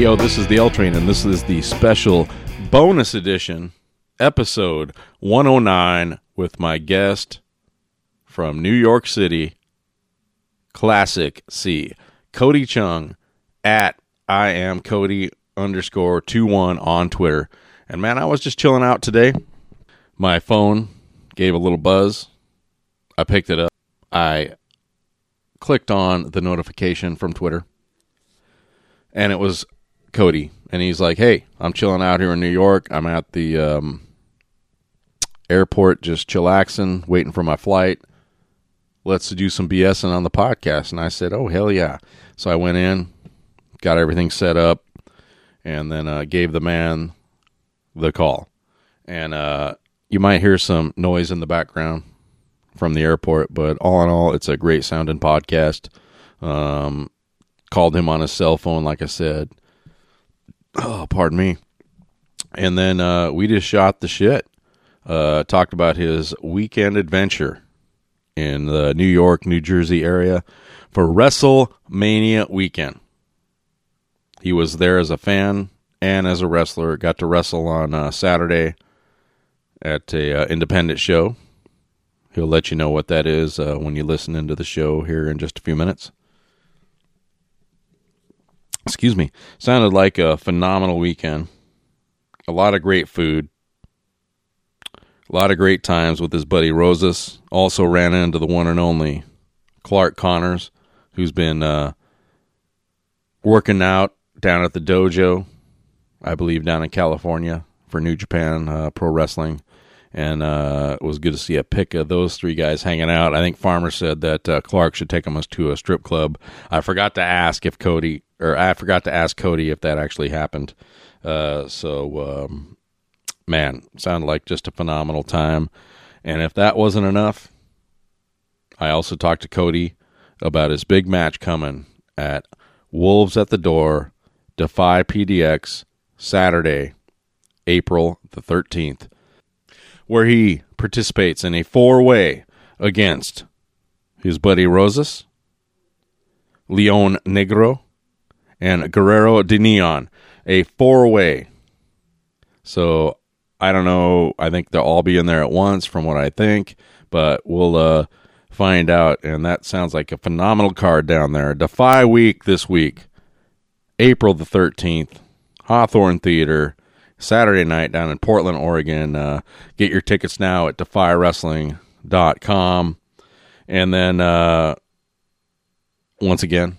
yo, this is the L Train, and this is the special bonus edition, episode 109, with my guest from New York City, Classic C, Cody Chhun, at I am Cody underscore two one on Twitter. And man, I was just chilling out today. My phone gave a little buzz. I picked it up. I clicked on the notification from Twitter and it was Cody, and he's like, "Hey, I'm chilling out here in New York. I'm at the um, airport, just chillaxing, waiting for my flight. Let's do some BSing on the podcast." And I said, "Oh hell yeah!" So I went in, got everything set up, and then uh, gave the man the call. And uh, you might hear some noise in the background from the airport, but all in all, it's a great sounding podcast. Um, called him on his cell phone, like I said. Oh, pardon me. And then uh, we just shot the shit. Uh, talked about his weekend adventure in the New York, New Jersey area for WrestleMania weekend. He was there as a fan and as a wrestler. Got to wrestle on uh, Saturday at a uh, independent show. He'll let you know what that is uh, when you listen into the show here in just a few minutes excuse me, sounded like a phenomenal weekend. A lot of great food. A lot of great times with his buddy Rosas. Also ran into the one and only Clark Connors, who's been uh, working out down at the dojo, I believe down in California for New Japan uh, Pro Wrestling. And uh, it was good to see a pic of those three guys hanging out. I think Farmer said that uh, Clark should take them to a strip club. I forgot to ask if Cody or I forgot to ask Cody if that actually happened. Uh, so, um, man, sounded like just a phenomenal time. And if that wasn't enough, I also talked to Cody about his big match coming at Wolves at the Door, Defy PDX, Saturday, April the 13th, where he participates in a four way against his buddy Rosas, Leon Negro, and Guerrero de Neon, a four way. So I don't know. I think they'll all be in there at once, from what I think, but we'll uh, find out. And that sounds like a phenomenal card down there. Defy Week this week, April the 13th, Hawthorne Theater. Saturday night down in Portland, Oregon. Uh, get your tickets now at defywrestling.com. And then, uh, once again,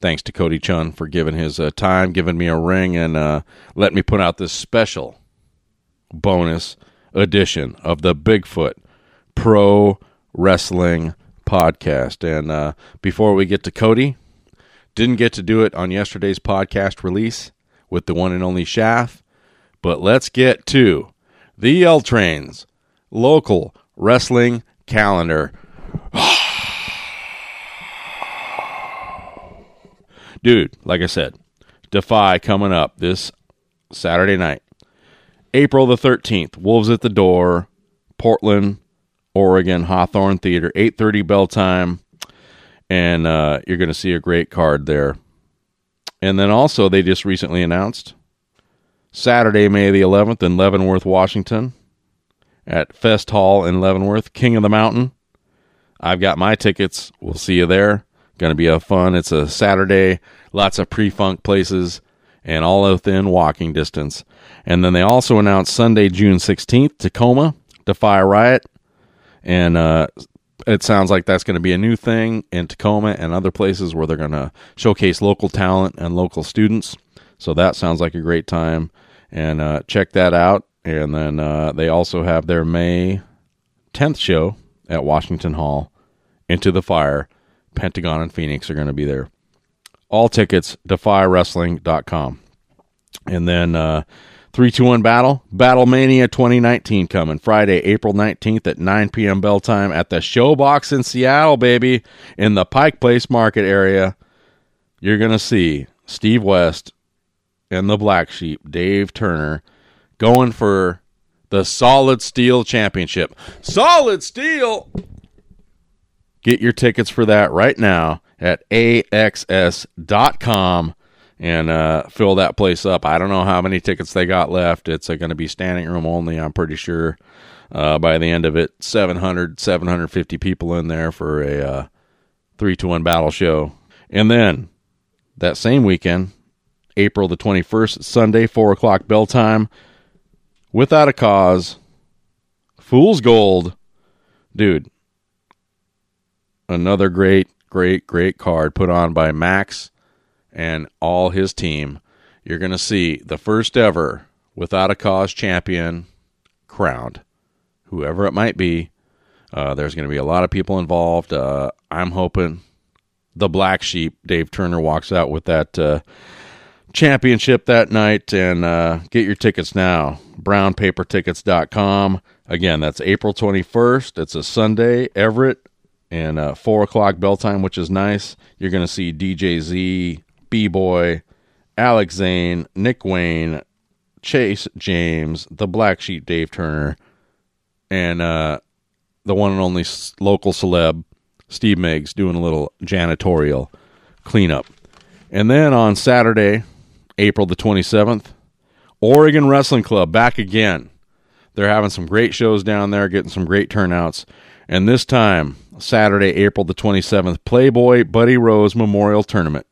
thanks to Cody Chhun for giving his uh, time, giving me a ring, and uh, me put out this special bonus edition of the Bigfoot Pro Wrestling Podcast. And uh, before we get to Cody, didn't get to do it on yesterday's podcast release with the one and only Shaft, but let's get to the L Trains local wrestling calendar. dude, like I said, Defy coming up this Saturday night, April the 13th. Wolves at the Door, Portland, Oregon, Hawthorne Theater, 8:30 bell time, and uh, you're going to see a great card there. And then also, they just recently announced Saturday, May the 11th in Leavenworth, Washington, at Fest Hall in Leavenworth, King of the Mountain. I've got my tickets. We'll see you there. Going to be a fun. It's a Saturday. Lots of pre-funk places, and all within walking distance. And then they also announced Sunday, June 16th, Tacoma, Defy Riot. And uh, it sounds like that's going to be a new thing in Tacoma and other places where they're going to showcase local talent and local students. So that sounds like a great time. And uh, check that out. And then uh, they also have their May 10th show at Washington Hall. Into the Fire. Pentagon and Phoenix are going to be there. All tickets, defywrestling.com. And then uh, 321 Battle, Battle Mania 2019 coming Friday, April 19th at 9 p.m. bell time at the Showbox in Seattle, baby, in the Pike Place Market area. You're going to see Steve West and the Black Sheep, Dave Turner, going for the Solid Steel Championship. Solid Steel! Get your tickets for that right now at axs.com and uh, fill that place up. I don't know how many tickets they got left. It's uh, going to be standing room only, I'm pretty sure. Uh, by the end of it, 700, 750 people in there for a uh, 3 to 1 battle show. And then that same weekend, April the 21st, Sunday, 4 o'clock bell time, without a cause, Fool's Gold. Dude, another great, great, great card put on by Max and all his team. You're going to see the first ever without a cause champion crowned, whoever it might be. Uh, there's going to be a lot of people involved. Uh, I'm hoping the black sheep, Dave Turner, walks out with that uh, championship that night. And uh, get your tickets now. BrownPaperTickets.com. Again, that's April 21st. It's a Sunday, Everett, and uh, 4 o'clock bell time, which is nice. You're going to see DJ Z, B Boy, Alex Zane, Nick Wayne, Chase James, the Black Sheep Dave Turner, and uh, the one and only local celeb Steve Miggs doing a little janitorial cleanup. And then on Saturday, April the 27th, Oregon Wrestling Club back again. They're having some great shows down there, getting some great turnouts. And this time, Saturday, April the 27th, Playboy Buddy Rose Memorial Tournament.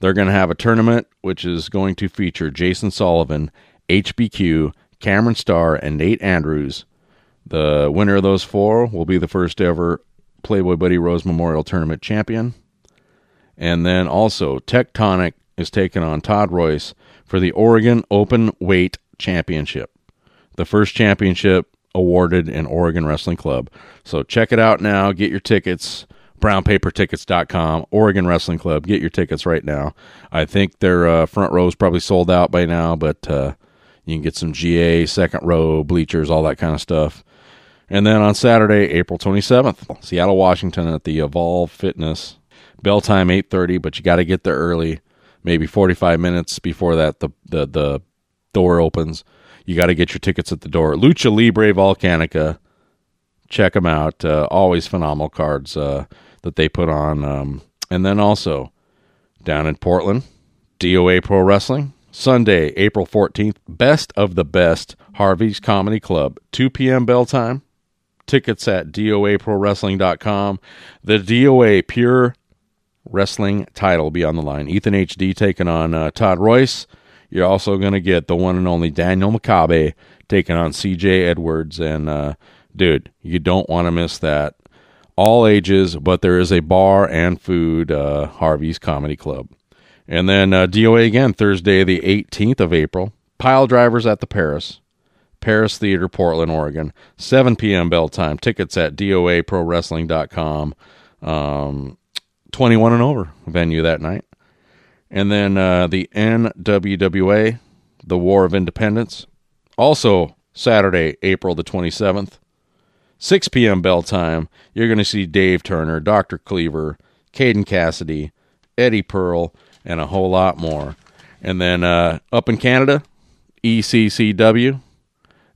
They're going to have a tournament which is going to feature Jason Sullivan, HBQ, Cameron Starr, and Nate Andrews. The winner of those four will be the first ever Playboy Buddy Rose Memorial Tournament champion. And then also, Tectonic is taking on Todd Royce for the Oregon Open Weight Championship. The first championship awarded in Oregon Wrestling Club. So check it out now. Get your tickets brownpapertickets.com, Oregon Wrestling Club. Get your tickets right now. I think their uh, front row is probably sold out by now, but uh, you can get some GA, second row, bleachers, all that kind of stuff. And then on Saturday, April 27th, Seattle, Washington at the Evolve Fitness. Bell time 8:30, but you got to get there early, maybe 45 minutes before that the the, the door opens. You got to get your tickets at the door. Lucha Libre Volcanica. Check them out. Uh, always phenomenal cards. Uh, that they put on. Um, and then also down in Portland, DOA Pro Wrestling, Sunday, April 14th, Best of the Best, Harvey's Comedy Club, 2 p.m. bell time. Tickets at DOAProWrestling.com. The DOA Pure Wrestling title will be on the line. Ethan HD taking on uh, Todd Royce. You're also going to get the one and only Daniel Makabe taking on CJ Edwards. And, uh, dude, you don't want to miss that all ages, but there is a bar and food, uh, Harvey's Comedy Club. And then uh, DOA again, Thursday, the 18th of April. Pile drivers at the Paris. Paris Theater, Portland, Oregon. 7 p.m. bell time. Tickets at DOAProWrestling.com. Um, 21 and over venue that night. And then uh, the NWWA, the War of Independence. Also Saturday, April the 27th. 6 p.m. bell time, you're going to see Dave Turner, Dr. Cleaver, Caden Cassidy, Eddie Pearl, and a whole lot more. And then uh, up in Canada, ECCW,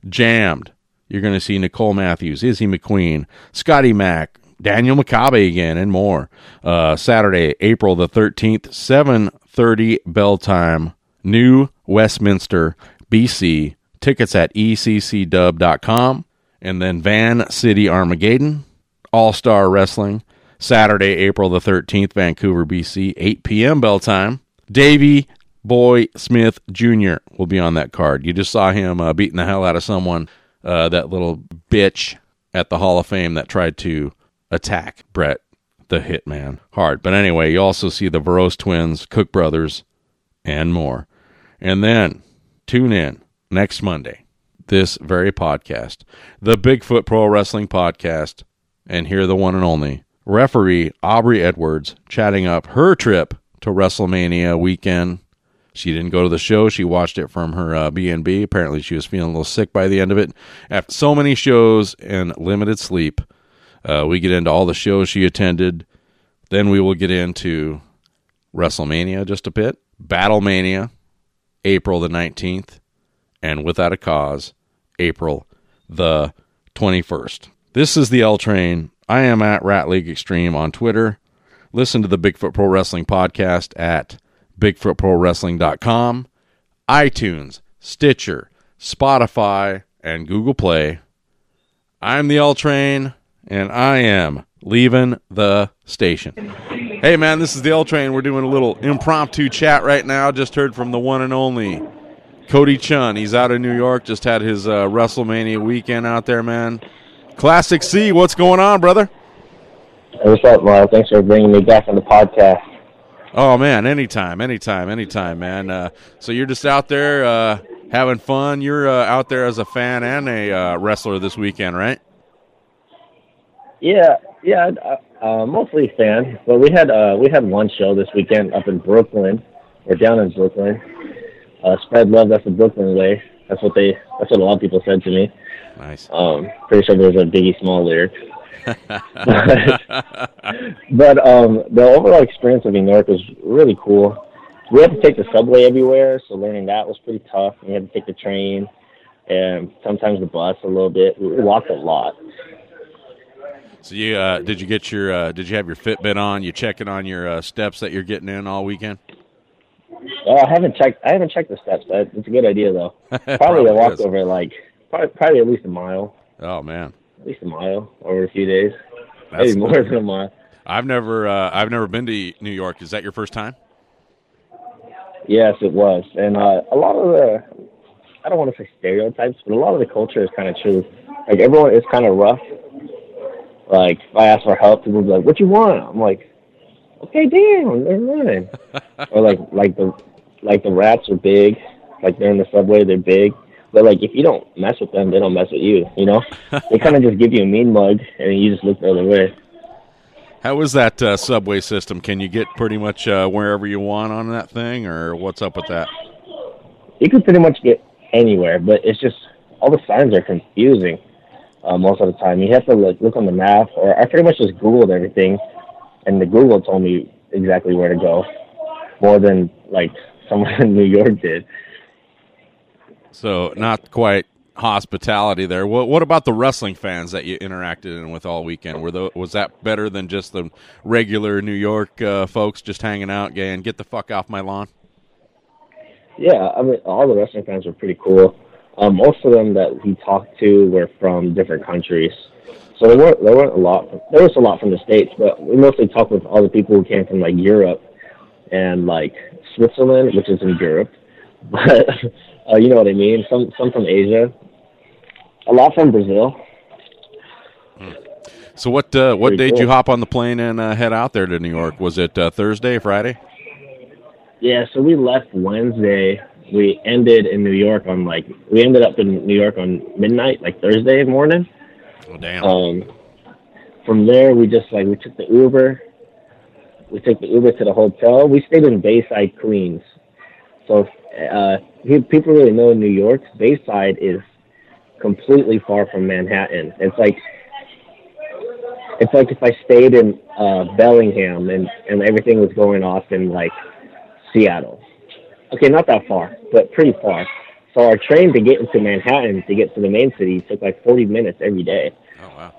Jammed. You're going to see Nicole Matthews, Izzy McQueen, Scotty Mack, Daniel Makabe again, and more. Uh, Saturday, April the 13th, 7.30 bell time, New Westminster, BC. Tickets at eccdub.com and then Van City Armageddon, All Star Wrestling, Saturday, April the 13th, Vancouver, BC, 8 p.m. bell time. Davey Boy Smith Jr. will be on that card. You just saw him uh, beating the hell out of someone, uh, that little bitch at the Hall of Fame that tried to attack Bret the Hitman hard. But anyway, you also see the Varos twins, Cook brothers, and more. And then tune in next Monday, this very podcast, the Bigfoot Pro Wrestling Podcast, and hear the one and only referee Aubrey Edwards chatting up her trip to WrestleMania weekend. She didn't go to the show. She watched it from her uh, B&B. Apparently, she was feeling a little sick by the end of it. After so many shows and limited sleep, uh, we get into all the shows she attended. Then we will get into WrestleMania just a bit, Battlemania, April the 19th, and Without a Cause, April the 21st. This is the L Train. I am at Rat League Extreme on Twitter. Listen to the Bigfoot Pro Wrestling podcast at BigfootProWrestling.com, iTunes, Stitcher, Spotify, and Google Play. I'm the L Train, and I am leaving the station. Hey, man, this is the L Train. We're doing a little impromptu chat right now. Just heard from the one and only Cody Chhun. He's out in New York. Just had his uh, WrestleMania weekend out there, man. Classic C, what's going on, brother? Hey, what's up, Mark? Thanks for bringing me back on the podcast. Oh man, anytime, anytime, anytime, man. Uh, so you're just out there uh, having fun. You're uh, out there as a fan and a uh, wrestler this weekend, right? Yeah, yeah, uh, uh, mostly fan. But we had uh, we had one show this weekend up in Brooklyn, or down in Brooklyn. Uh, spread love. That's the Brooklyn way. That's what they. That's what a lot of people said to me. Nice. Um, pretty sure there's a Biggie Small lyric. but, but um, the overall experience of New York was really cool. We had to take the subway everywhere, so learning that was pretty tough. We had to take the train and sometimes the bus a little bit. We walked a lot. So you uh, did you get your uh, did you have your Fitbit on? You checking on your uh, steps that you're getting in all weekend? Uh, I haven't checked. I haven't checked the steps. That it's a good idea though. Probably, Probably I walked is. over like probably, probably at least a mile, Oh man, at least a mile over a few days, That's- maybe more than a mile. I've never uh, I've never been to New York. Is that your first time? Yes, it was, and uh, a lot of the I don't want to say stereotypes, but a lot of the culture is kind of true. Like everyone is kind of rough. Like if I ask for help, people be like, "What you want?" I'm like, "Okay, damn, they're running." or like like the like the rats are big. Like they're in the subway, they're big. But like if you don't mess with them, they don't mess with you. You know, they kind of just give you a mean mug, and you just look the other way. How is that uh, subway system? Can you get pretty much uh, wherever you want on that thing, or what's up with that? you can pretty much get anywhere, but it's just all the signs are confusing uh, most of the time. You have to look, look on the map, or I pretty much just Googled everything, and the Google told me exactly where to go, more than like someone in New York did. So not quite hospitality there. What, what about the wrestling fans that you interacted in with all weekend? Were the, was that better than just the regular New York uh, folks just hanging out, and get the fuck off my lawn? Yeah, I mean, all the wrestling fans were pretty cool. Um, most of them that we talked to were from different countries, so there weren't there weren't a lot. There was a lot from the states, but we mostly talked with all the people who came from like Europe and like Switzerland, which is in Europe. But uh, you know what I mean. Some some from Asia, a lot from Brazil. So what uh, what day did you hop on the plane and uh, head out there to New York? Was it uh, Thursday, Friday? Yeah, so we left Wednesday. We ended in New York on like we ended up in New York on midnight, like Thursday morning. Oh damn! Um, from there, we just like we took the Uber. We took the Uber to the hotel. We stayed in Bayside, Queens. So uh, people really know New York. Bayside is completely far from Manhattan. It's like it's like if I stayed in uh, Bellingham and and everything was going off in like Seattle. Okay, not that far, but pretty far. So our train to get into Manhattan to get to the main city took like 40 minutes every day. oh wow!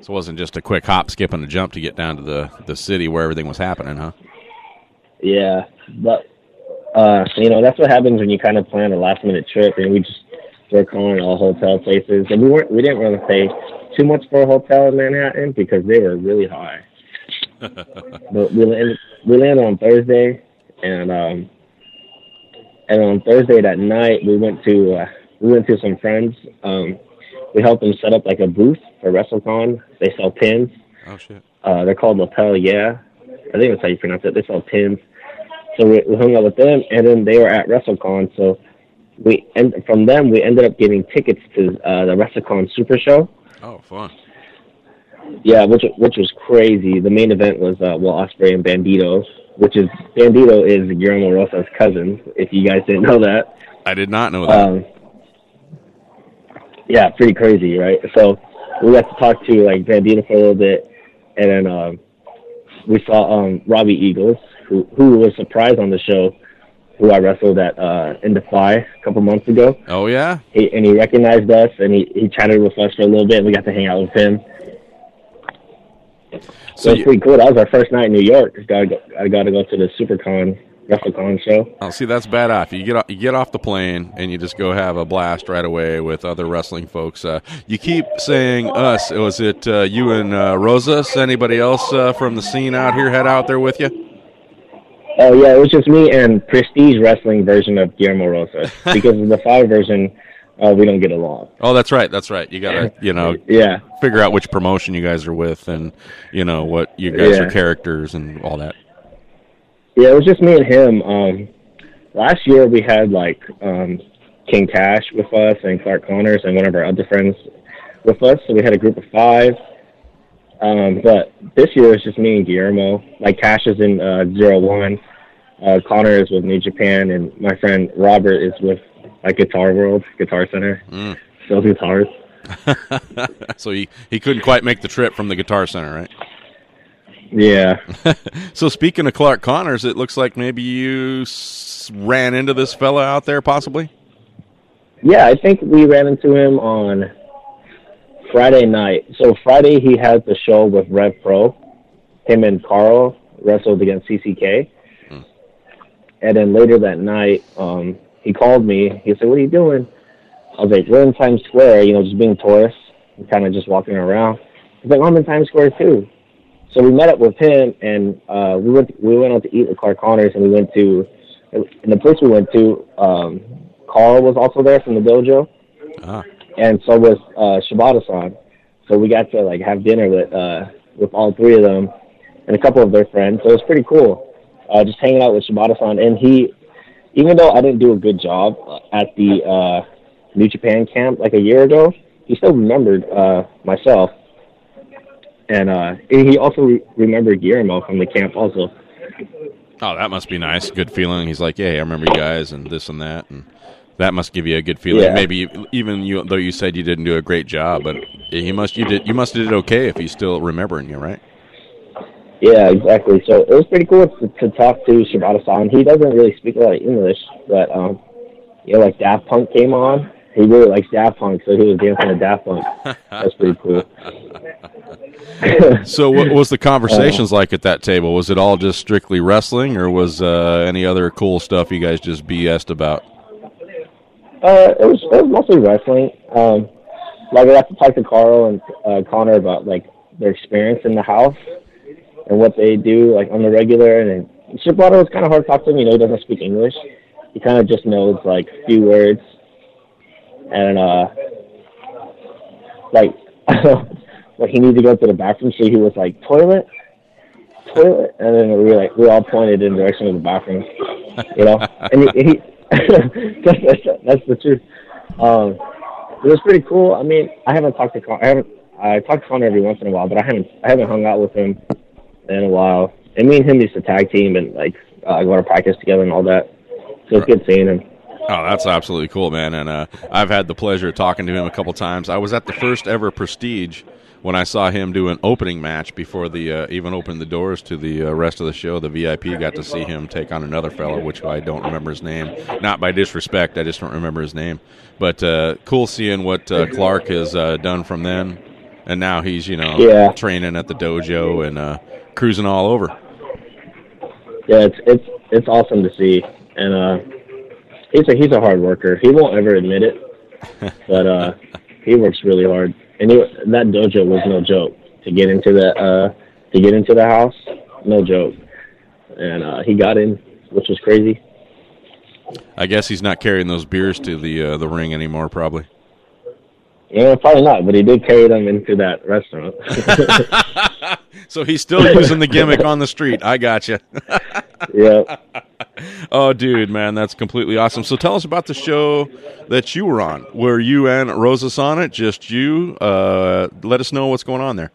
So it wasn't just a quick hop, skip, and a jump to get down to the the city where everything was happening, huh? Yeah, but uh, you know that's what happens when you kind of plan a last minute trip, and we just were calling all hotel places, and we weren't we didn't want to pay too much for a hotel in Manhattan because they were really high. but we landed we landed on Thursday, and um, And on Thursday that night, we went to uh, we went to some friends. Um, we helped them set up like a booth for WrestleCon. They sell pins. Oh shit. Uh, they're called Lapel Yeah. I think that's how you pronounce it. They sell pins. So we, we hung out with them, and then they were at WrestleCon. So we and from them we ended up getting tickets to uh, the WrestleCon Super Show. Oh, fun. Yeah, which which was crazy. The main event was uh, Will Ospreay and Bandito, which is Bandito is Guillermo Rosa's cousin. If you guys didn't know that. I did not know that. Um, yeah, pretty crazy, right? So we got to talk to like Bandito for a little bit, and then um, we saw um, Robbie Eagles, who who was surprised on the show, who I wrestled at uh, in Defy a couple months ago. oh yeah. He, and he recognized us, and he, he chatted with us for a little bit. and We got to hang out with him. So it's pretty cool. That was our first night in New York. Got to go, I got to go to the SuperCon WrestleCon show. oh, see, that's bad off. You get off, you get off the plane and you just go have a blast right away with other wrestling folks. Uh, you keep saying us. Was it uh, you and uh, Rosas? Anybody else uh, from the scene out here head out there with you? Oh yeah, it was just me and Prestige Wrestling version of Guillermo Rosas because of the five version, uh, we don't get along. Oh, that's right. That's right. You gotta, you know, Yeah, figure out which promotion you guys are with, and you know what you guys Yeah. are characters and all that. yeah, it was just me and him. Um, last year we had like um, King Cash with us and Clark Connors and one of our other friends with us, so we had a group of five. Um, but this year it's just me and Guillermo. Like Cash is in uh, zero one, uh, Connor is with New Japan, and my friend Robert is with like Guitar World, Guitar Center, Mm. sells guitars. so he he couldn't quite make the trip from the Guitar Center, right? Yeah. So speaking of Clark Connors, it looks like maybe you s- ran into this fella out there, possibly. Yeah, I think we ran into him on Friday night. So Friday he had the show with Rev Pro. Him and Karl wrestled against CCK. And then later that night, um, he called me. He said, "What are you doing?" I was like, "We're in Times Square, you know, just being tourists, and kind of just walking around." He's like, "I'm in Times Square too." So we met up with him, and uh, we went we went out to eat with Clark Connors, and we went to and the place we went to. Um, Karl was also there from the dojo, Ah, and so was uh, Shibata-san. So we got to like have dinner with uh, with all three of them and a couple of their friends. So it was pretty cool, uh, just hanging out with Shibata-san. And he, even though I didn't do a good job at the uh, New Japan camp like a year ago, he still remembered uh, myself, and uh, he also re- remembered Guillermo from the camp also. oh, that must be nice. Good feeling. He's like, yeah, I remember you guys and this and that, and that must give you a good feeling. Yeah. Maybe you- even you, though you said you didn't do a great job, but he must you did you must have did okay if he's still remembering you, right? Yeah, exactly. So it was pretty cool to, to talk to Shibata-san. He doesn't really speak a lot of English, but um, you know, like Daft Punk came on. He really likes Daft Punk, so he was dancing to Daft Punk. That's pretty cool. So, what was the conversations like at that table? Was it all just strictly wrestling, or was uh, any other cool stuff you guys just BS'd about? Uh, it was it was mostly wrestling. Um, like I got to talk to Karl and uh, Connor about like their experience in the house and what they do like on the regular. And then Shibata was kind of hard to talk to him. You know, he doesn't speak English. He kind of just knows like a few words. And uh, like like he needed to go to the bathroom, so he was like toilet, toilet, and then we were like we all pointed in the direction of the bathroom. You know, and he. he that's, that's, that's the truth. Um, it was pretty cool. I mean, I haven't talked to Con- I haven't I talk to Connor every once in a while, but I haven't I haven't hung out with him in a while. And me and him used to tag team and like uh, go to practice together and all that. So it's good seeing him. Oh, that's absolutely cool, man. And uh, I've had the pleasure of talking to him a couple times. I was at the first ever Prestige when I saw him do an opening match before the uh, even opened the doors to the uh, rest of the show. The VIP got to see him take on another fellow, which I don't remember his name. Not by disrespect, I just don't remember his name. But uh, cool seeing what uh, Clark has uh, done from then, and now he's you know Yeah. training at the dojo and uh, cruising all over. Yeah, it's it's it's awesome to see, and uh, he's a he's a hard worker. He won't ever admit it, but uh, he works really hard. And he, that dojo was no joke to get into the uh, to get into the house, no joke. And uh, he got in, which was crazy. I guess he's not carrying those beers to the uh, the ring anymore, probably. Yeah, probably not, but he did carry them into that restaurant. so he's still using the gimmick on the street. I got you. yeah. Oh, dude, man, that's completely awesome. So tell us about the show that you were on. Were you and Rosas on it? just you? Uh, let us know what's going on there.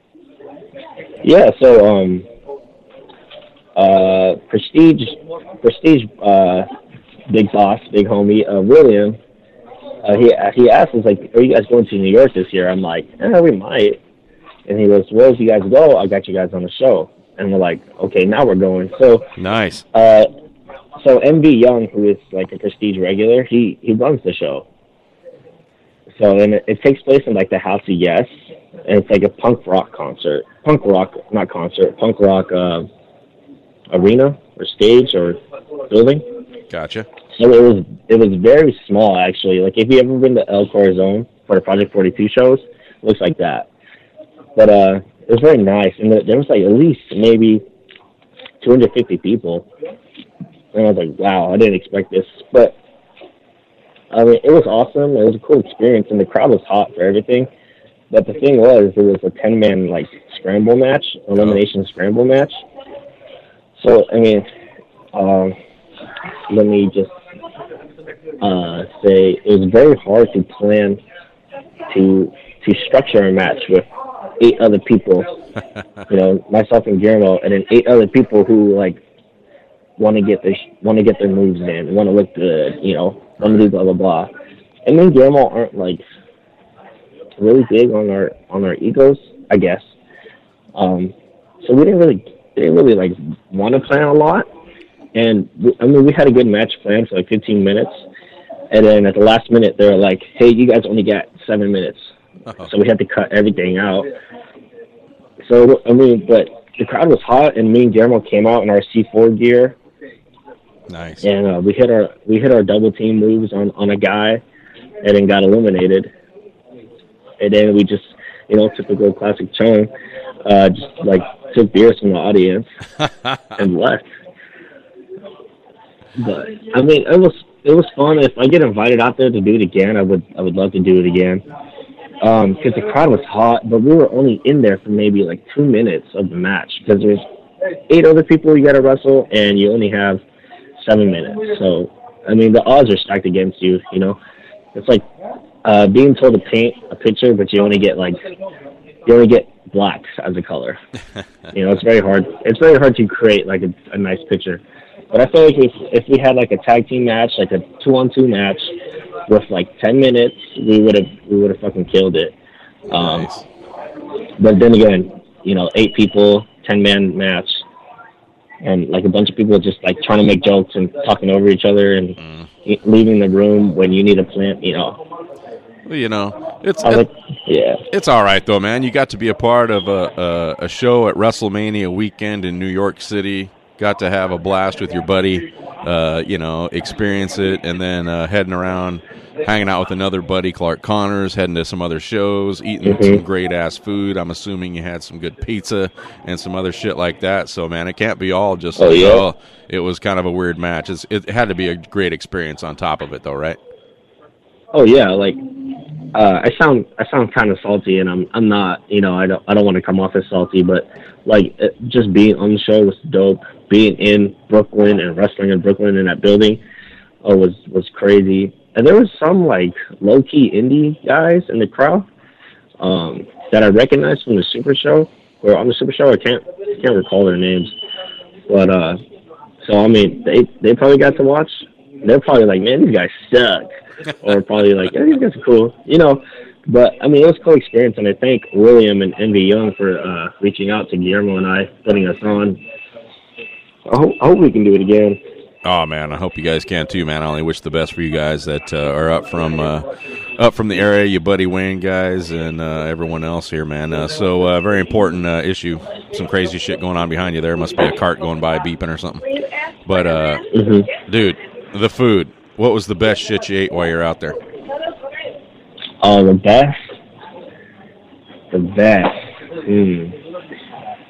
Yeah, so um, uh, Prestige, Prestige, uh, big boss, big homie, uh, William. Uh, he he asked us like, "Are you guys going to New York this year?" I'm like, "Yeah, we might." And he goes, "Well, if you guys go, I got you guys on the show." And we're like, "Okay, now we're going." So nice. Uh, so MV Young, who is like a Prestige regular, he he runs the show. So and it, it takes place in like the House of Yes, and it's like a punk rock concert, punk rock, not concert, punk rock uh, arena or stage or building. Gotcha. It was it was very small actually. Like if you ever been to El Corazon for the Project Forty Two shows, it looks like that. But uh, it was very nice, and there was like at least maybe 250 people, and I was like, wow, I didn't expect this. But I mean, it was awesome. It was a cool experience, and the crowd was hot for everything. But the thing was, it was a 10 man like scramble match, elimination scramble match. So I mean, um, let me just uh, say it was very hard to plan to to structure a match with eight other people. you know, myself and Guillermo, and then eight other people who like want to get their want to get their moves in, want to look good. You know, want to do blah blah blah. And then Guillermo aren't like really big on our on our egos, I guess. Um, so we didn't really didn't really like want to plan a lot. And we, I mean, we had a good match planned for like 15 minutes, and then at the last minute, they were like, "Hey, you guys only got seven minutes," uh-huh. so we had to cut everything out. So I mean, but the crowd was hot, and me and Guillermo came out in our C4 gear. Nice. And uh, we hit our we hit our double team moves on on a guy, and then got eliminated. And then we just, you know, typical classic Chhun, uh, just like took beers from the audience and left. But I mean, it was it was fun. If I get invited out there to do it again, I would I would love to do it again. Because um, the crowd was hot, but we were only in there for maybe like two minutes of the match because there's eight other people you got to wrestle, and you only have seven minutes. So I mean, the odds are stacked against you. You know, it's like uh, being told to paint a picture, but you only get like you only get black as a color. you know, it's very hard. It's very hard to create like a, a nice picture. But I feel like if if we had like a tag team match, like a two on two match with like ten minutes, we would have we would have fucking killed it. Um, nice. But then again, you know, eight people, ten man match, and like a bunch of people just like trying to make jokes and talking over each other and mm. leaving the room when you need a plant, you know. Well, you know, it's it, like, yeah, it's all right though, man. You got to be a part of a, a, a show at WrestleMania weekend in New York City got to have a blast with your buddy, uh, you know, experience it, and then uh, heading around, hanging out with another buddy, Clark Connors, heading to some other shows, eating mm-hmm. some great ass food. I'm assuming you had some good pizza and some other shit like that. So, man, it can't be all just oh, like, yeah. oh, it was kind of a weird match. It's, it had to be a great experience on top of it, though, right? Oh yeah, like uh, I sound I sound kind of salty, and I'm I'm not. You know, I don't I don't want to come off as salty, but like just being on the show was dope being in Brooklyn and wrestling in Brooklyn in that building uh, was was crazy. And there was some like low key indie guys in the crowd um, that I recognized from the Super Show or on the Super Show. I can't can't recall their names, but uh, so I mean they they probably got to watch. They're probably like, man, these guys suck, or probably like, yeah, these guys are cool, you know. But I mean, it was a cool experience, and I thank William and Envy Young for uh, reaching out to Guillermo and I, putting us on I hope, I hope we can do it again. Oh man, I hope you guys can too, man. I only wish the best for you guys that uh, are up from uh, up from the area, you buddy Wayne guys, and uh, everyone else here, man. Uh, so uh, very important uh, issue. Some crazy shit going on behind you. There must be a cart going by beeping or something. But mm-hmm. dude, the food. What was the best shit you ate while you're out there? Oh, the best. The best. Hmm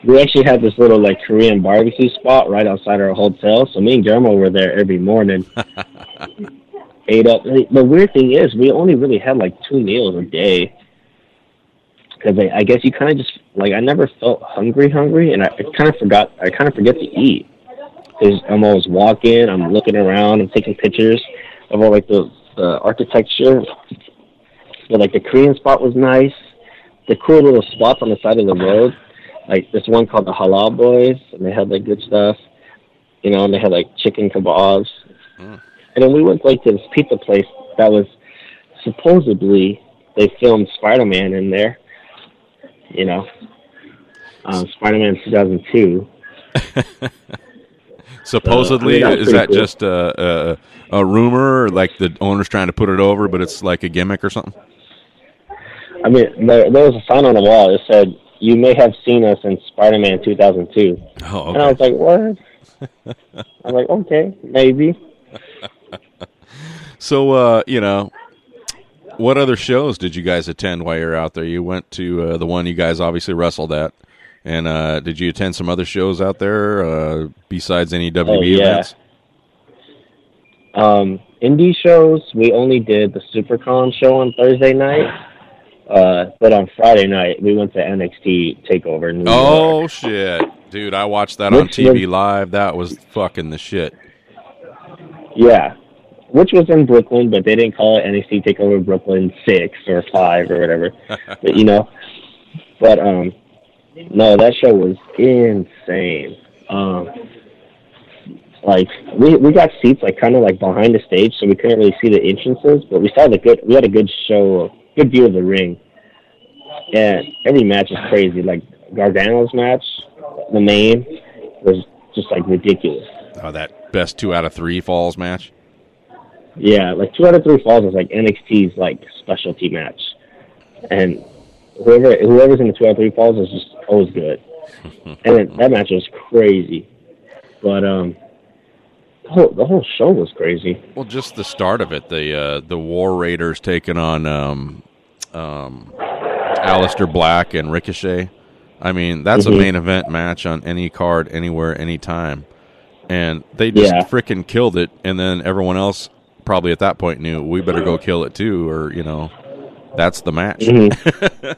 we actually had this little like Korean barbecue spot right outside our hotel. So me and Guillermo were there every morning. ate up. The weird thing is, we only really had like two meals a day because I, I guess you kind of just like I never felt hungry, hungry, and I, I kind of forgot. I kind of forget to eat because I'm always walking, I'm looking around, I'm taking pictures of all like the, the architecture. But like the Korean spot was nice. The cool little spots on the side of the road, like this one called the Halal Boys, and they had like good stuff. You know, and they had like chicken kebabs. Mm. And then we went like to this pizza place that was supposedly they filmed Spider Man in there you know, um, Spider-Man 2002. Supposedly, so, I mean, is that cool. just a, a, a rumor, like the owner's trying to put it over, but it's like a gimmick or something? I mean, there, there was a sign on the wall. It said, "You may have seen us in Spider-Man 2002." Oh, okay. And I was like, "What?" I'm like, "Okay, maybe." so, uh, you know, what other shows did you guys attend while you're out there? You went to uh, the one you guys obviously wrestled at, and uh, did you attend some other shows out there uh, besides any WB oh, yeah. events? Um, indie shows. We only did the SuperCon show on Thursday night. Uh, but on Friday night, we went to NXT Takeover. New oh York. shit, dude! I watched that Which on TV was, live. That was fucking the shit. Yeah, which was in Brooklyn, but they didn't call it NXT Takeover Brooklyn six or five or whatever. but you know, but um, no, that show was insane. Um, like we we got seats like kind of like behind the stage, so we couldn't really see the entrances, but we saw the good. We had a good show, good view of the ring, and every match was crazy. Like Gargano's match, the main was just like ridiculous. Oh, that best two out of three falls match. Yeah, like two out of three falls is like NXT's like specialty match, and whoever whoever's in the two out of three falls is just always good. and it, that match was crazy, but um, whole the whole show was crazy. Well, just the start of it, the uh, the War Raiders taking on um, um, Aleister Black and Ricochet. I mean, that's mm-hmm. a main event match on any card, anywhere, anytime. And they just yeah. freaking killed it. And then everyone else probably at that point knew we better go kill it too, or you know, that's the match. Mm-hmm.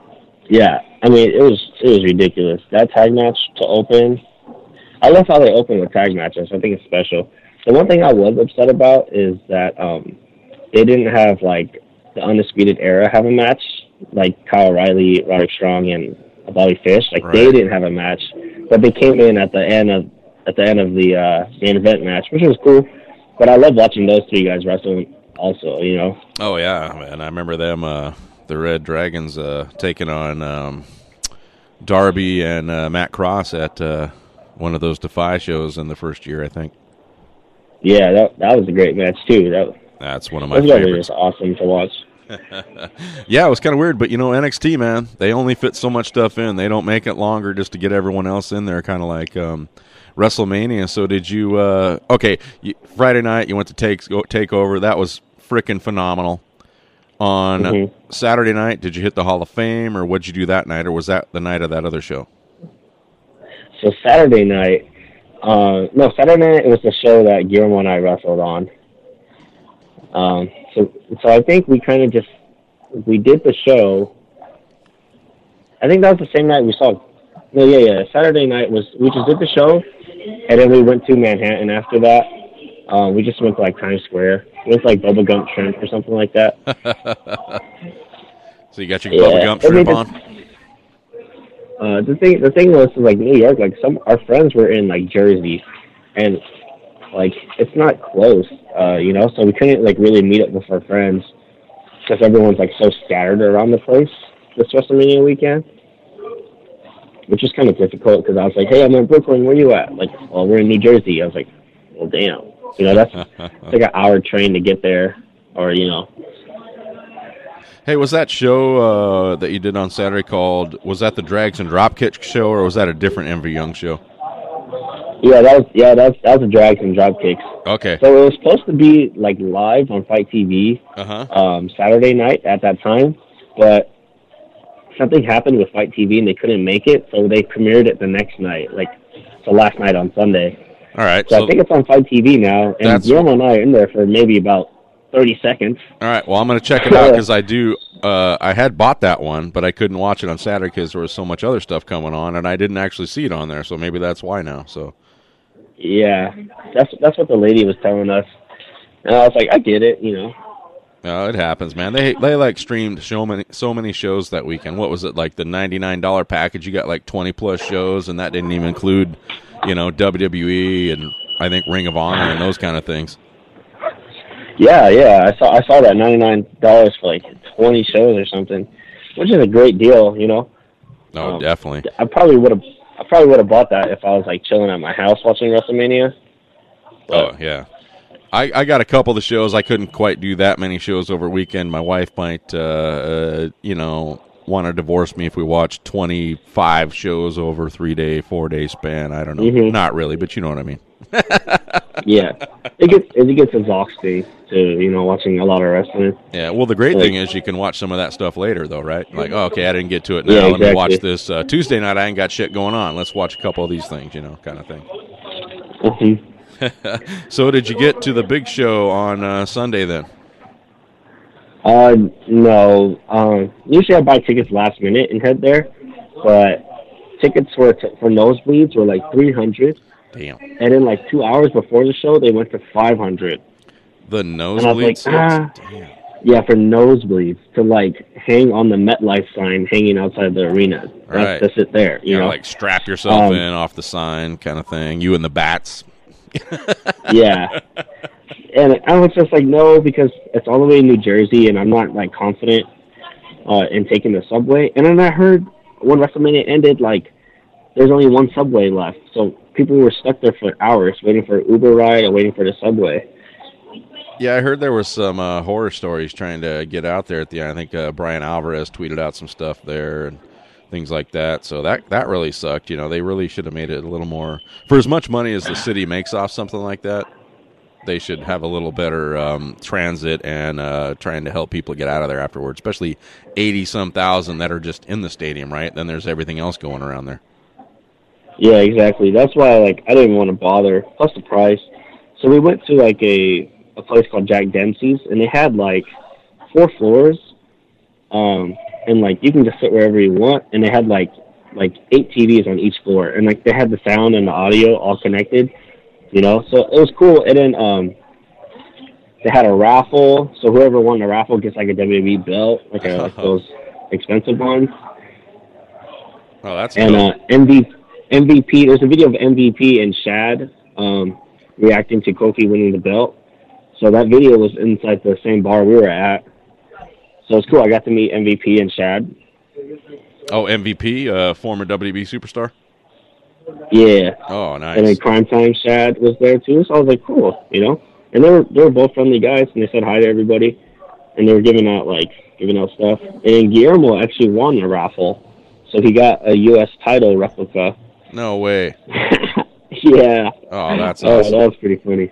yeah, I mean it was it was ridiculous that tag match to open. I love how they open with tag matches. I think it's special. The one thing I was upset about is that um, they didn't have like the undisputed era have a match like Kyle O'Reilly, Roderick Strong, and Bobby Fish. Like right. they didn't have a match, but they came in at the end of at the end of the uh, main event match, which was cool. But I love watching those three guys wrestle. Also, you know. Oh yeah, man! I remember them, uh, the Red Dragons, uh, taking on um, Darby and uh, Matt Cross at uh, one of those Defy shows in the first year, I think. Yeah, that that was a great match too. That that's one of my favorites. Just awesome to watch. yeah, it was kind of weird, but you know NXT man, they only fit so much stuff in. They don't make it longer just to get everyone else in there. Kind of like um, WrestleMania. So did you? Uh, okay, you, Friday night you went to take take over. That was freaking phenomenal. On mm-hmm. Saturday night, did you hit the Hall of Fame, or what'd you do that night, or was that the night of that other show? So Saturday night, uh, no, Saturday night it was the show that Guillermo and I wrestled on. Um, so, so I think we kind of just we did the show. I think that was the same night we saw. No, yeah, yeah. Saturday night was we just did the show, and then we went to Manhattan after that. Um, we just went to like Times Square. We went to like Bubba Gump Shrimp or something like that. so you got your yeah. Bubba Gump Shrimp on. Uh, the thing, the thing was like New York. Like some, our friends were in like Jersey, and like it's not close, uh, you know. So we couldn't like really meet up with our friends because everyone's like so scattered around the place this WrestleMania weekend which is kind of difficult because I was like, "Hey, I'm in Brooklyn. Where you at?" Like, "Well, we're in New Jersey." I was like, "Well, damn." You know, that's like an hour train to get there, or you know. Hey, was that show uh, that you did on Saturday called? Was that the Drags and Dropkick show, or was that a different Envy Young show? Yeah, that was yeah, that was, that was a Drags and Dropkicks. Okay. So it was supposed to be like live on FITE TV uh-huh. um, Saturday night at that time, but something happened with FITE TV and they couldn't make it, so they premiered it the next night, like the last night on Sunday. All right. So, So, I think it's on FITE TV now, and Guillermo and I are in there for maybe about thirty seconds. all right. Well, I'm going to check it out because I do. Uh, I had bought that one, but I couldn't watch it on Saturday because there was so much other stuff coming on, and I didn't actually see it on there. So maybe that's why now. So Yeah, that's that's what the lady was telling us, and I was like, I get it, you know. uh, it happens, man. They they like streamed so many so many shows that weekend. What was it like the ninety nine dollar package? You got like twenty plus shows, and that didn't even include, you know, WWE and I think Ring of Honor and those kind of things. Yeah, yeah, I saw I saw that ninety nine dollars for like twenty shows or something, which is a great deal, you know. No, Um, definitely. I probably would have I probably would have bought that if I was like chilling at my house watching WrestleMania. Oh yeah, I, I got a couple of the shows. I couldn't quite do that many shows over weekend. My wife might, uh, uh, you know, want to divorce me if we watch twenty five shows over three day, four day span. I don't know, Mhm. not really, but you know what I mean. Yeah, it gets it gets exhausting to you know watching a lot of wrestling. Yeah. Well, the great Like- thing is you can watch some of that stuff later, though, right? Like, oh, okay, I didn't get to it now. Yeah, Let me watch this uh, Tuesday night. I ain't got shit going on. Let's watch a couple of these things, you know, kind of thing. Mhm. So, did you get to the big show on uh, Sunday then? Uh, no. Um, usually I buy tickets last minute and head there, but tickets for t- for nosebleeds were like three hundred, Damn. and then like two hours before the show they went to five hundred. The I was nosebleed like, seats? ah. Damn. Yeah, for nosebleeds to like hang on the MetLife sign hanging outside the arena. That's Right. to sit there, you You know. like strap yourself Um, in off the sign kind of thing. You and the bats. yeah. And I was just like, no, because it's all the way in New Jersey, and I'm not like confident uh, in taking the subway. And then I heard when WrestleMania ended, like there's only one subway left, so people were stuck there for hours waiting for an Uber ride or waiting for the subway. Yeah, I heard there was some uh, horror stories trying to get out there at the end. I think uh, Bryan Alvarez tweeted out some stuff there and things like that. So that that really sucked. You know, they really should have made it a little more for as much money as the city makes off something like that. They should have a little better um, transit and uh, trying to help people get out of there afterwards, especially eighty some thousand that are just in the stadium, right? Then there's everything else going around there. Yeah, exactly. That's why like I didn't want to bother. Plus the price. So we went to like a a place called Jack Dempsey's, and they had like four floors, um, and like you can just sit wherever you want. And they had like like eight TVs on each floor, and like they had the sound and the audio all connected. You know, so it was cool. And then um, they had a raffle. So whoever won the raffle gets like a WWE belt, like, a, like those expensive ones. Oh, that's cool. And dope. uh, MVP, MVP, there's a video of MVP and Shad um, reacting to Kofi winning the belt. So that video was inside the same bar we were at. So it's cool. I got to meet MVP and Shad. oh MVP, uh, former WB superstar. Yeah, Oh, nice. and then nice. Cryme Tyme Shad was there too. So I was like, cool, you know. And they were they were both friendly guys, and they said hi to everybody, and they were giving out like giving out stuff. And Guillermo actually won the raffle, so he got a U.S. title replica. No way. yeah. Oh, that's Oh, awesome. that was pretty funny.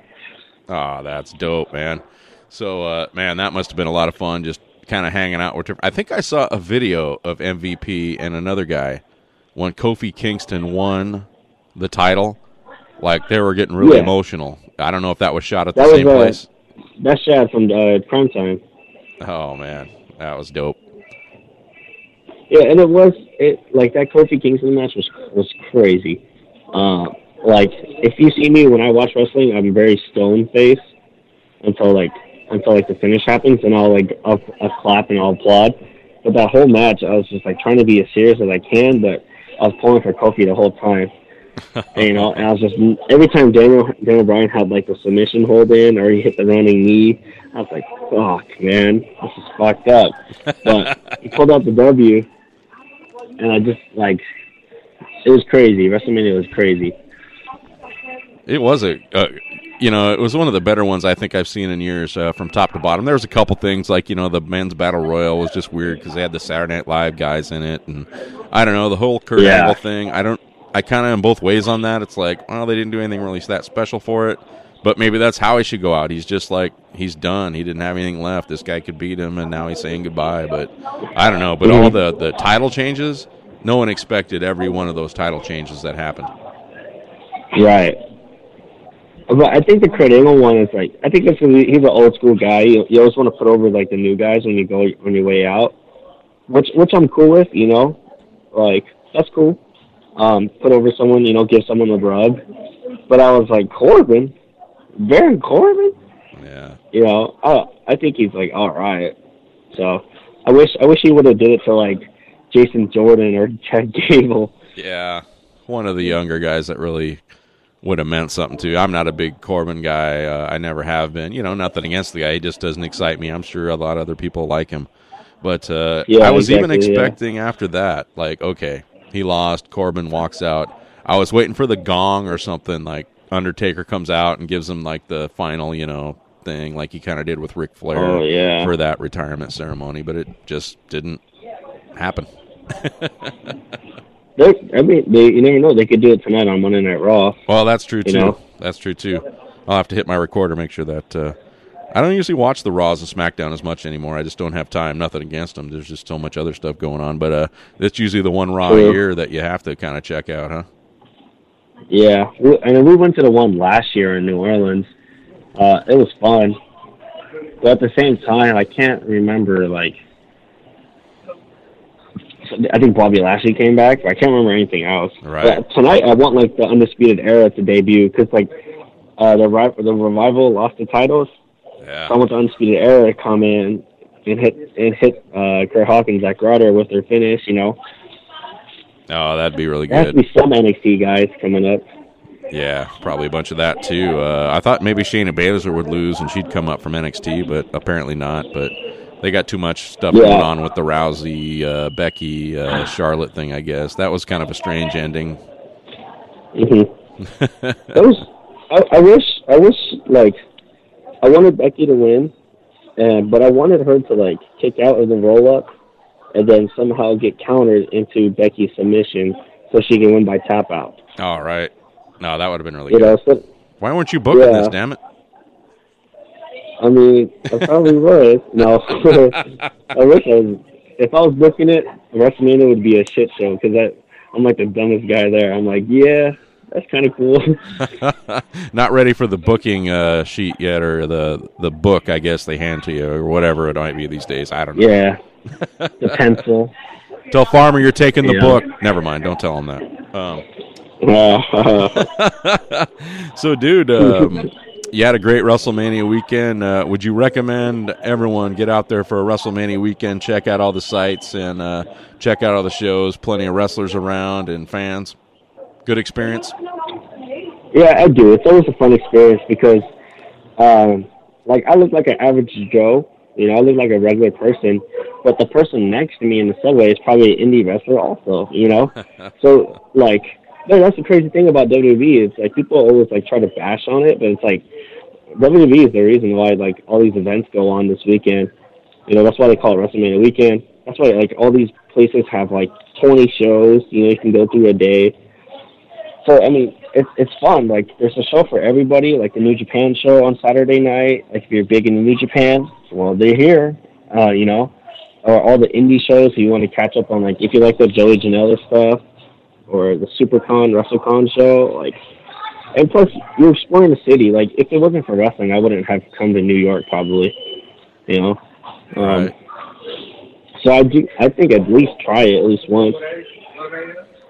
Oh, that's dope, man. So, uh, man, that must have been a lot of fun just kind of hanging out with. I think I saw a video of MVP and another guy when Kofi Kingston won the title. Like they were getting really Yeah. emotional. I don't know if that was shot at the That was, same uh, place. That's Shad from uh, Cryme Tyme. Oh man, that was dope. Yeah, and it was it like that Kofi Kingston match was was crazy. Uh, like if you see me when I watch wrestling, I'm very stone faced until like until like the finish happens, and I'll like I'll, I'll clap and I'll applaud. But that whole match, I was just like trying to be as serious as I can, but I was pulling for Kofi the whole time. and, you know, and I was just every time Daniel Daniel Bryan had like the submission hold in or he hit the running knee, I was like, "Fuck, man, this is fucked up." But he pulled out the W, and I just like it was crazy. WrestleMania was crazy. It was a, uh, you know, it was one of the better ones I think I've seen in years, uh, from top to bottom. There was a couple things like you know the men's battle royal was just weird because they had the Saturday Night Live guys in it, and I don't know the whole Kurt Yeah. Angle thing. I don't, I kind of am both ways on that. It's like, well, they didn't do anything really that special for it, but maybe that's how he should go out. He's just like he's done. He didn't have anything left. This guy could beat him, and now he's saying goodbye. But I don't know. But all the the title changes, no one expected every one of those title changes that happened. Right. But I think the Kurt Angle one is like I think that's he's an old school guy. You, always want to put over like the new guys when you go on your way out, which which I'm cool with. You know, like that's cool. Um, put over someone, you know, give someone the rub. But I was like Corbin, Baron Corbin. Yeah. You know, oh, I think he's like all right. So I wish I wish he would have did it to like Jason Jordan or Chad Gable. Yeah. One of the younger guys that really would have meant something to. I'm not a big Corbin guy. Uh, I never have been. You know, nothing against the guy. He just doesn't excite me. I'm sure a lot of other people like him. But uh, Yeah, I was even exactly, yeah. expecting after that, like, okay, he lost. Corbin walks out. I was waiting for the gong or something. Like Undertaker comes out and gives him like the final, you know, thing, like he kind of did with Ric Flair Oh, yeah. for that retirement ceremony. But it just didn't happen. They, I mean, they, you never know. They could do it tonight on Monday Night Raw. Well, that's true too. know? That's true too. I'll have to hit my recorder, make sure that uh, I don't usually watch the Raws and SmackDown as much anymore. I just don't have time. Nothing against them. There's just so much other stuff going on. But uh, it's usually the one Raw year that you have to kind of check out, huh? Yeah, and we went to the one last year in New Orleans. Uh, it was fun, but at the same time, I can't remember like. I think Bobby Lashley came back, but I can't remember anything else. Right. But tonight, I want like the Undisputed Era to debut because like uh, the the revival lost the titles. So I want the Undisputed Era to come in and hit and hit uh, Kurt Hawkins, Zack Ryder with their finish. You know, Oh, that'd be really there has to good. be some NXT guys coming up. Yeah, probably a bunch of that too. Uh, I thought maybe Shayna Baszler would lose and she'd come up from NXT, but apparently not. But they got too much stuff Yeah. going on with the Rousey, uh, Becky, uh, Charlotte thing. I guess that was kind of a strange ending. hmm that was. I, I wish. I wish like I wanted Becky to win, and but I wanted her to like kick out of the roll up, and then somehow get countered into Becky's submission so she can win by tap out. All right. No, that would have been really You good. know, so Why weren't you booking Yeah. this? Damn it! I mean, I probably would. No, I wish I was. If I was booking it, WrestleMania would be a shit show because I'm like the dumbest guy there. I'm like, yeah, that's kind of cool. Not ready for the booking uh, sheet yet, or the the book. I guess they hand to you, or whatever it might be these days. I don't know. yeah, the pencil. Tell Farmer you're taking the Yeah. book. Never mind. Don't tell him that. Um, so, dude, um, you had a great WrestleMania weekend. Uh, would you recommend everyone get out there for a WrestleMania weekend? Check out all the sites and uh, check out all the shows. Plenty of wrestlers around and fans. Good experience. Yeah, I do. It's always a fun experience because, um, like, I look like an average Joe. You know, I look like a regular person, but the person next to me in the subway is probably an indie wrestler, also. You know, so like, no, that's the crazy thing about WWE. It's like people always like try to bash on it, but it's like WWE is the reason why like all these events go on this weekend. You know, that's why they call it WrestleMania weekend. That's why like all these places have like 20 shows. You know, you can go through a day. So I mean, it's it's fun. Like there's a show for everybody. Like the New Japan show on Saturday night. Like if you're big into New Japan, well they're here. Uh, you know, or all the indie shows. You want to catch up on like if you like the Joey Janela stuff, or the SuperCon WrestleCon show. Like, and plus you're exploring the city. Like if it wasn't for wrestling, I wouldn't have come to New York probably. You know. Um, Right. So I do. I think at least try it at least once.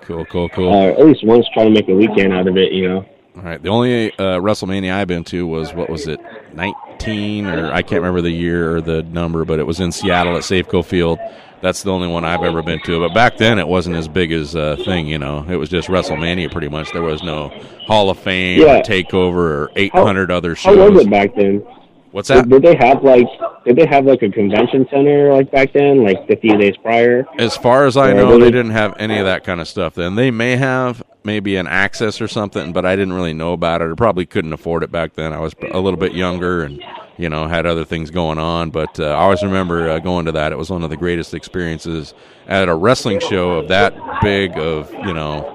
Cool, cool, cool. Uh, at least once try to make a weekend out of it. You know. All right. The only uh, WrestleMania I've been to was what was it, nineteen or I can't remember the year or the number, but it was in Seattle at Safeco Field. That's the only one I've ever been to. But back then, it wasn't as big as a thing. You know, it was just WrestleMania pretty much. There was no Hall of Fame Yeah. or Takeover or eight hundred other shows. How was it back then? What's that? Did, did they have like did they have like a convention center like back then, like 50 days prior? As far as I know, they didn't have any of that kind of stuff then. They may have maybe an access or something, but I didn't really know about it. I probably couldn't afford it back then. I was a little bit younger and, you know, had other things going on. But uh, I always remember uh, going to that. It was one of the greatest experiences at a wrestling show of that big of, you know,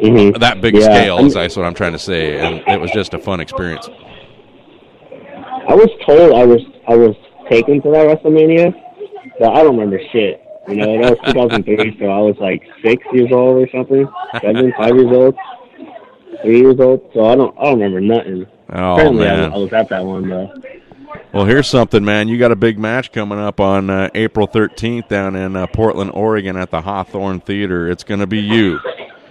Mm-hmm. that big Yeah, scale. Is that's what I'm trying to say. And it was just a fun experience. I was told I was I was taken to that WrestleMania, but I don't remember shit. You know, that was 2003, so I was like six years old or something, seven, five years old. three years old, so I don't I don't remember nothing. Oh Apparently, I, man. was- I was at that one though. Well, here's something, man. You got a big match coming up on uh, April 13th down in uh, Portland, Oregon at the Hawthorne Theater. It's going to be you.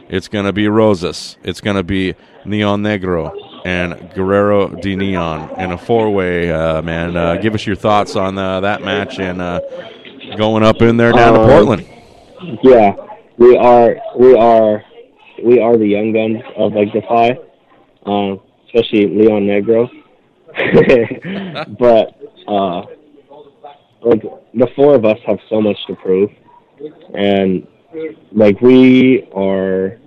It's going to be Rosas. It's going to be Neon Negro and Guerrero de Neon in a four way, uh, man. Uh, give us your thoughts on uh, that match and uh, going up in there down to Um, Portland. Yeah, we are we are we are the young guns of like Defy, um, especially Leon Negro. but uh, like the four of us have so much to prove, and like we are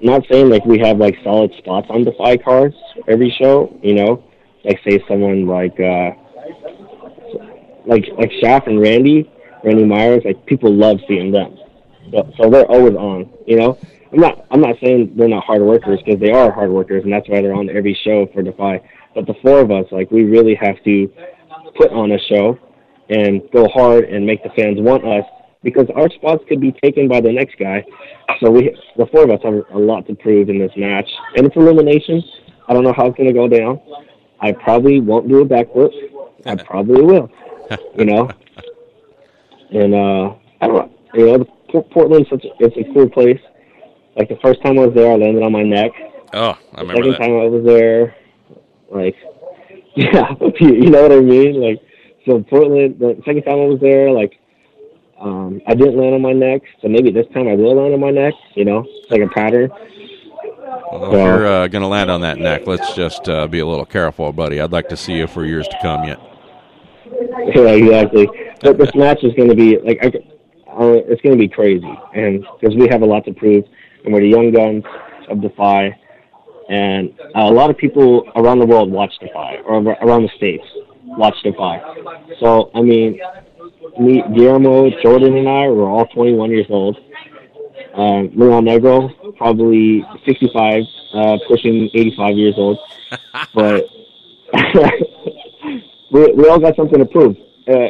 not saying like we have like solid spots on Defy cards every show. You know, like say someone like uh, like like Shaft and Randy, Randy Myers, like people love seeing them. So, so they're always on. You know, I'm not I'm not saying they're not hard workers because they are hard workers, and that's why they're on every show for Defy. But the four of us, like we really have to put on a show and go hard and make the fans want us because our spots could be taken by the next guy. So we, the four of us, have a lot to prove in this match, and it's elimination. I don't know how it's going to go down. I probably won't do a backflip. I probably will. You know, and uh, I don't know. You know, Por- Portland's such a, it's a cool place. Like the first time I was there, I landed on my neck. Oh, I The remember second that. time I was there, like, yeah, you you know what I mean? Like, so Portland, the second time I was there, like, um, I didn't land on my neck, so maybe this time I will land on my neck, you know, it's like a pattern. Well, if you're uh, going to land on that neck, let's just uh, be a little careful, buddy. I'd like to see you for years to come yet. Yeah, exactly. But this match is going to be, like, I, uh, it's going to be crazy, and because we have a lot to prove, and we're the young guns of Defy, and uh, a lot of people around the world watch Defy, or around the states watch Defy. So I mean, me, Guillermo, Jordan, and I were all 21 years old. Um, Leon Negro, probably 65, uh, pushing 85 years old. But we, we all got something to prove. Uh,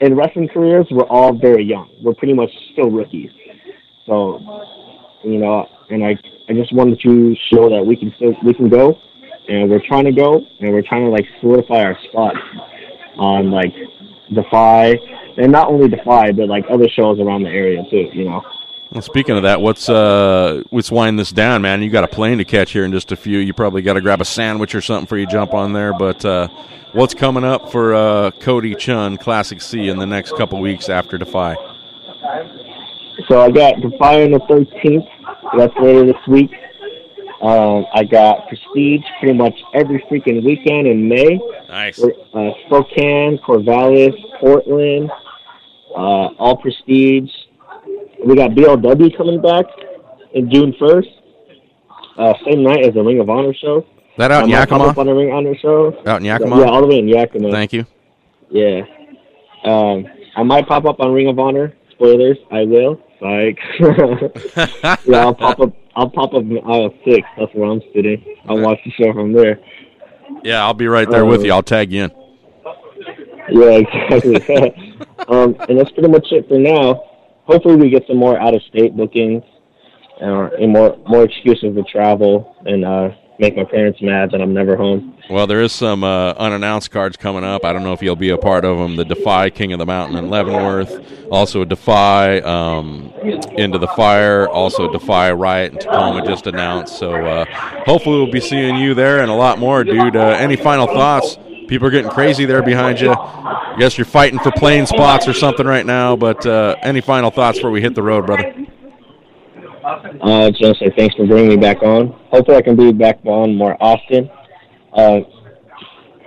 in wrestling careers, we're all very young. We're pretty much still rookies. So, you know, and I, I just wanted to show that we can still, we can go, and we're trying to go, and we're trying to like solidify our spot on like Defy, and not only Defy, but like other shows around the area too. You know. Well, speaking of that, what's uh, let's wind this down, man. You got a plane to catch here in just a few. You probably got to grab a sandwich or something for you jump on there. But uh, what's coming up for uh, Cody Chhun Classic C in the next couple weeks after Defy? So I got Defy on the 13th. That's later this week. Um, I got Prestige pretty much every freaking weekend in May. Nice. Uh, Spokane, Corvallis, Portland, uh, all Prestige. We got BLW coming back in June 1st. Uh, same night as the Ring of Honor show. That out in up Yakima. on the Ring of Honor show. Out in Yeah, all the way in Yakima. Thank you. Yeah. Um, I might pop up on Ring of Honor. Spoilers, I will. Like, yeah, I'll pop up. I'll pop up in aisle six. That's where I'm sitting. I'll watch the show from there. Yeah, I'll be right there with you. I'll tag you in. Yeah, exactly. um, and that's pretty much it for now. Hopefully, we get some more out of state bookings, uh, and more more excuses to travel and uh, make my parents mad that I'm never home. Well, there is some uh, unannounced cards coming up. I don't know if you'll be a part of them. The Defy King of the Mountain in Leavenworth, also Defy um, Into the Fire, also Defy Riot in Tacoma just announced. So uh, hopefully we'll be seeing you there and a lot more, dude. Uh, any final thoughts? People are getting crazy there behind you. I guess you're fighting for plane spots or something right now. But uh, any final thoughts before we hit the road, brother? Uh, just say thanks for bringing me back on. Hopefully, I can be back on more often. Uh,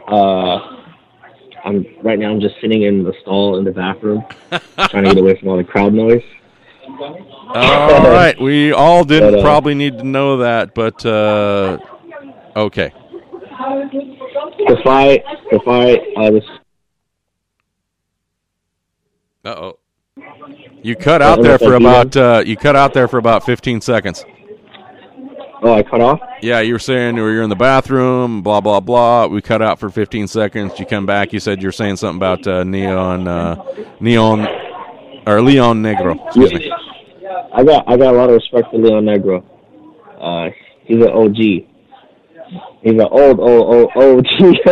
uh, I'm right now. I'm just sitting in the stall in the bathroom, trying to get away from all the crowd noise. All right, we all didn't But, uh, probably need to know that, but uh, okay. Defy, Defy. Uh, this, Uh oh. You cut out there for about uh, you cut out there for about 15 seconds. oh, I cut off. Yeah, you were saying you were in the bathroom, blah blah blah. We cut out for 15 seconds. You come back. You said you were saying something about uh, neon, uh, neon, or Leon Negro. Excuse me. I got I got a lot of respect for Leon Negro. Uh, He's an OG. He's an old, old, old OG.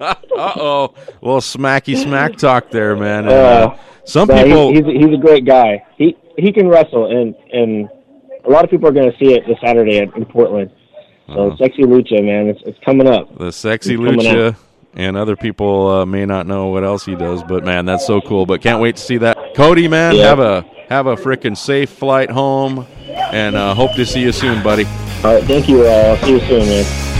Uh oh. Well, smacky smack talk there, man. And, Uh, uh, some he- people. he's he's a great guy. He he can wrestle, and and a lot of people are going to see it this Saturday in Portland. So Uh-huh. sexy lucha, man, it's it's coming up. the sexy lucha and other people uh, may not know what else he does but man that's so cool but can't wait to see that cody man Yeah. have a have a freaking safe flight home and uh, hope to see you soon buddy All right, thank you. Uh, I'll see you soon, man.